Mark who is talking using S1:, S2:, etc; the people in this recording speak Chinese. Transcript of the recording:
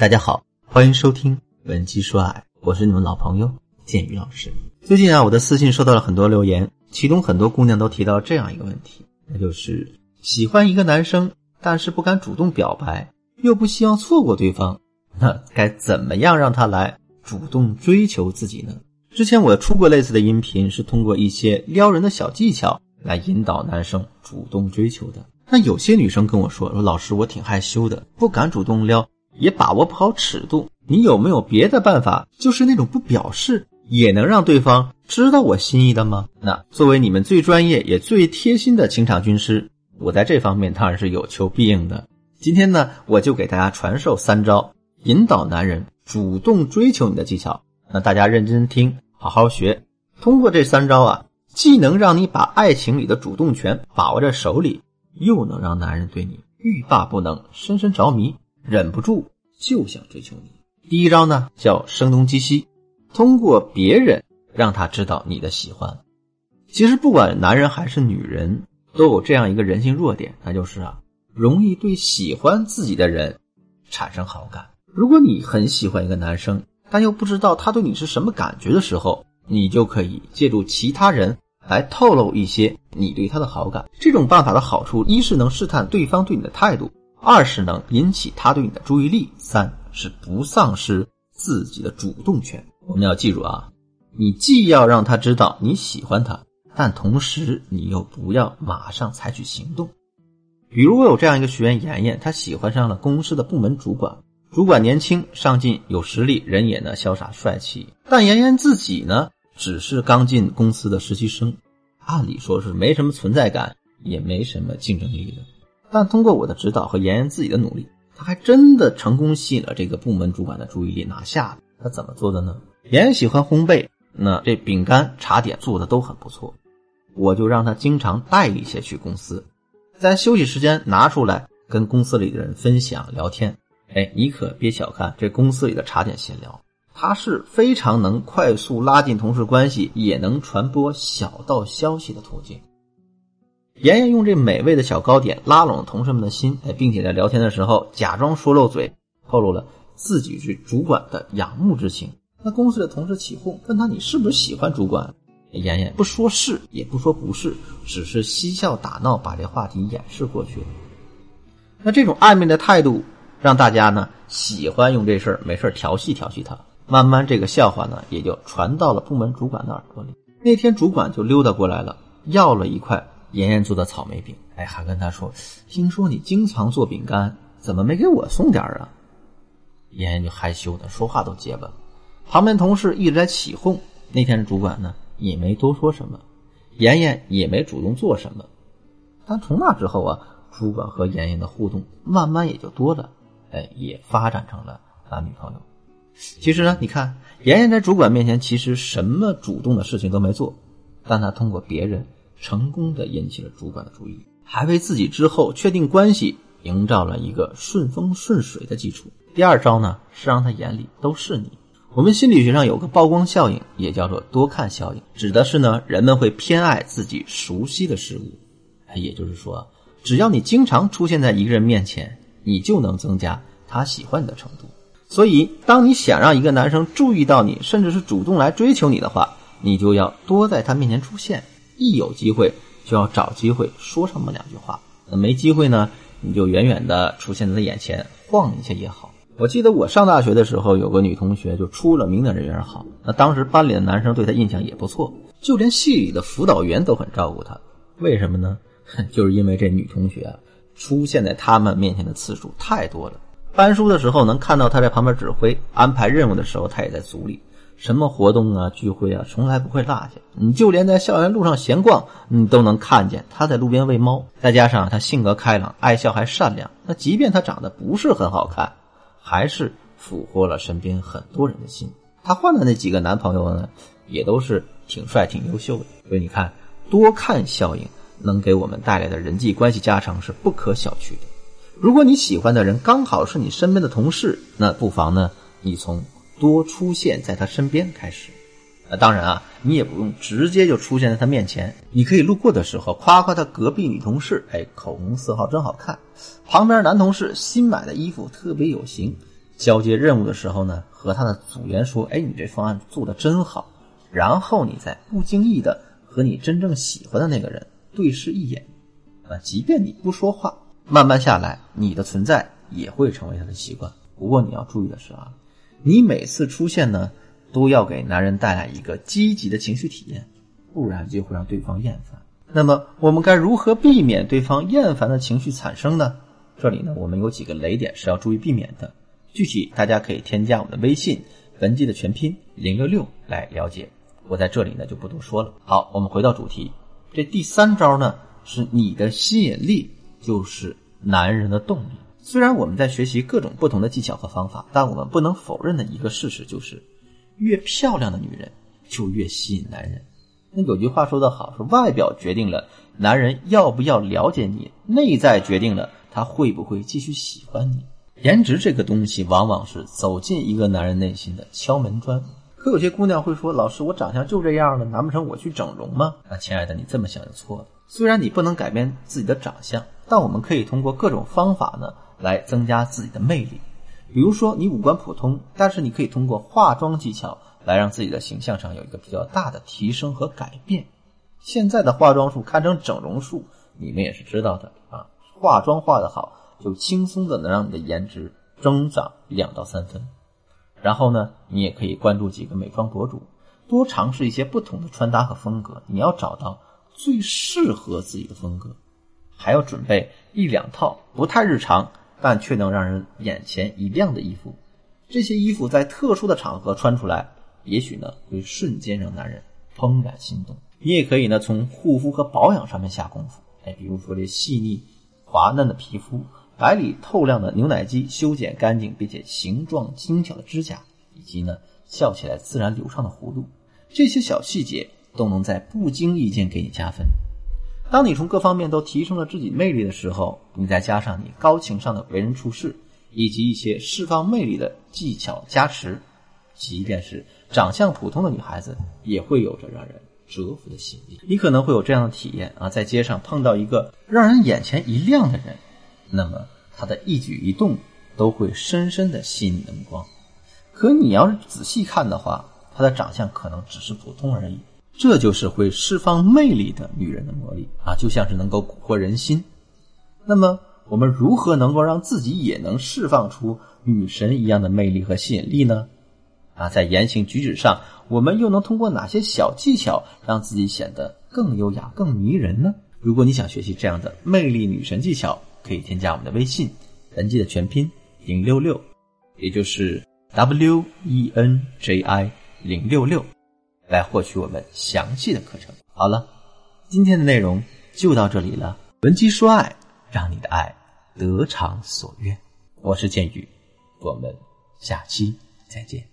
S1: 大家好，欢迎收听《文姬说爱》，我是你们老朋友建宇老师。最近啊，我的私信收到了很多留言，其中很多姑娘都提到这样一个问题，那就是喜欢一个男生，但是不敢主动表白，又不希望错过对方，那该怎么样让他来主动追求自己呢？之前我出过类似的音频，是通过一些撩人的小技巧来引导男生主动追求的。那有些女生跟我说：“说老师，我挺害羞的，不敢主动撩，也把握不好尺度。你有没有别的办法，就是那种不表示也能让对方知道我心意的吗？”那作为你们最专业也最贴心的情场军师，我在这方面当然是有求必应的。今天呢，我就给大家传授三招引导男人主动追求你的技巧。那大家认真听，好好学。通过这三招啊，既能让你把爱情里的主动权把握在手里。又能让男人对你欲罢不能，深深着迷，忍不住就想追求你。第一招呢，叫声东击西，通过别人让他知道你的喜欢。其实不管男人还是女人，都有这样一个人性弱点，那就是啊，容易对喜欢自己的人产生好感。如果你很喜欢一个男生，但又不知道他对你是什么感觉的时候，你就可以借助其他人。来透露一些你对他的好感，这种办法的好处，一是能试探对方对你的态度，二是能引起他对你的注意力，三是不丧失自己的主动权。我们要记住啊，你既要让他知道你喜欢他，但同时你又不要马上采取行动。比如我有这样一个学员妍妍，她喜欢上了公司的部门主管，主管年轻上进有实力，人也呢潇洒帅气，但妍妍自己呢？只是刚进公司的实习生，按理说是没什么存在感，也没什么竞争力的。但通过我的指导和妍妍自己的努力，他还真的成功吸引了这个部门主管的注意力，拿下。他怎么做的呢？妍妍喜欢烘焙，那这饼干、茶点做的都很不错，我就让他经常带一些去公司，在休息时间拿出来跟公司里的人分享聊天。哎，你可别小看这公司里的茶点闲聊。它是非常能快速拉近同事关系，也能传播小道消息的途径。妍妍用这美味的小糕点拉拢同事们的心，哎，并且在聊天的时候假装说漏嘴，透露了自己对主管的仰慕之情。那公司的同事起哄，问他你是不是喜欢主管？妍妍不说是，也不说不是，只是嬉笑打闹，把这话题掩饰过去。那这种暧昧的态度，让大家呢喜欢用这事儿没事调戏调戏他。慢慢，这个笑话呢，也就传到了部门主管的耳朵里。那天，主管就溜达过来了，要了一块妍妍做的草莓饼。哎，还跟他说：“听说你经常做饼干，怎么没给我送点啊？”妍妍就害羞的说话都结巴。旁边同事一直在起哄。那天的主管呢，也没多说什么，妍妍也没主动做什么。但从那之后啊，主管和妍妍的互动慢慢也就多了，哎，也发展成了男女朋友。其实呢，你看，妍妍在主管面前其实什么主动的事情都没做，但她通过别人成功的引起了主管的注意，还为自己之后确定关系营造了一个顺风顺水的基础。第二招呢，是让他眼里都是你。我们心理学上有个曝光效应，也叫做多看效应，指的是呢，人们会偏爱自己熟悉的事物。也就是说，只要你经常出现在一个人面前，你就能增加他喜欢你的程度。所以，当你想让一个男生注意到你，甚至是主动来追求你的话，你就要多在他面前出现。一有机会，就要找机会说上那么两句话。那没机会呢，你就远远的出现在他眼前晃一下也好。我记得我上大学的时候，有个女同学就出了名的人缘好。那当时班里的男生对她印象也不错，就连系里的辅导员都很照顾她。为什么呢？就是因为这女同学啊，出现在他们面前的次数太多了。搬书的时候能看到她在旁边指挥安排任务的时候，她也在组里。什么活动啊、聚会啊，从来不会落下。你就连在校园路上闲逛，你都能看见他在路边喂猫。再加上他性格开朗、爱笑还善良，那即便他长得不是很好看，还是俘获了身边很多人的心。他换的那几个男朋友呢，也都是挺帅、挺优秀的。所以你看，多看效应能给我们带来的人际关系加成是不可小觑的。如果你喜欢的人刚好是你身边的同事，那不妨呢，你从多出现在他身边开始。那当然啊，你也不用直接就出现在他面前，你可以路过的时候夸夸他隔壁女同事，哎，口红色号真好看。旁边男同事新买的衣服特别有型，交接任务的时候呢，和他的组员说：“哎，你这方案做的真好。”然后你再不经意的和你真正喜欢的那个人对视一眼，啊，即便你不说话，慢慢下来，你的存在也会成为他的习惯。不过你要注意的是啊，你每次出现呢，都要给男人带来一个积极的情绪体验，不然就会让对方厌烦。那么我们该如何避免对方厌烦的情绪产生呢？这里呢，我们有几个雷点是要注意避免的。具体大家可以添加我们的微信文姬的全拼零六六来了解。我在这里呢就不多说了。好，我们回到主题，这第三招呢是你的吸引力就是男人的动力。虽然我们在学习各种不同的技巧和方法，但我们不能否认的一个事实就是，越漂亮的女人就越吸引男人。那有句话说得好，说外表决定了男人要不要了解你，内在决定了他会不会继续喜欢你。颜值这个东西往往是走进一个男人内心的敲门砖。可有些姑娘会说：“老师，我长相就这样了，难不成我去整容吗？”啊，亲爱的，你这么想就错了。虽然你不能改变自己的长相，但我们可以通过各种方法呢来增加自己的魅力。比如说，你五官普通，但是你可以通过化妆技巧来让自己的形象上有一个比较大的提升和改变。现在的化妆术堪称整容术，你们也是知道的啊。化妆化的好，就轻松的能让你的颜值增长两到三分。然后呢，你也可以关注几个美妆博主，多尝试一些不同的穿搭和风格。你要找到最适合自己的风格，还要准备一两套不太日常，但却能让人眼前一亮的衣服。这些衣服在特殊的场合穿出来，也许呢会瞬间让男人怦然心动。你也可以呢从护肤和保养上面下功夫，哎，比如说这细腻滑嫩的皮肤。白里透亮的牛奶肌，修剪干净并且形状精巧的指甲，以及呢笑起来自然流畅的弧度，这些小细节都能在不经意间给你加分。当你从各方面都提升了自己魅力的时候，你再加上你高情商的为人处事，以及一些释放魅力的技巧加持，即便是长相普通的女孩子，也会有着让人折服的吸引力。你可能会有这样的体验啊，在街上碰到一个让人眼前一亮的人。那么他的一举一动都会深深的吸引你的目光，可你要是仔细看的话，他的长相可能只是普通而已。这就是会释放魅力的女人的魔力啊，就像是能够蛊惑人心。那么我们如何能够让自己也能释放出女神一样的魅力和吸引力呢？啊，在言行举止上，我们又能通过哪些小技巧让自己显得更优雅、更迷人呢？如果你想学习这样的魅力女神技巧，可以添加我们的微信，文姬的全拼零六六，也就是 W E N J I 零六六，来获取我们详细的课程。好了，今天的内容就到这里了。文姬说爱，让你的爱得偿所愿。我是剑宇，我们下期再见。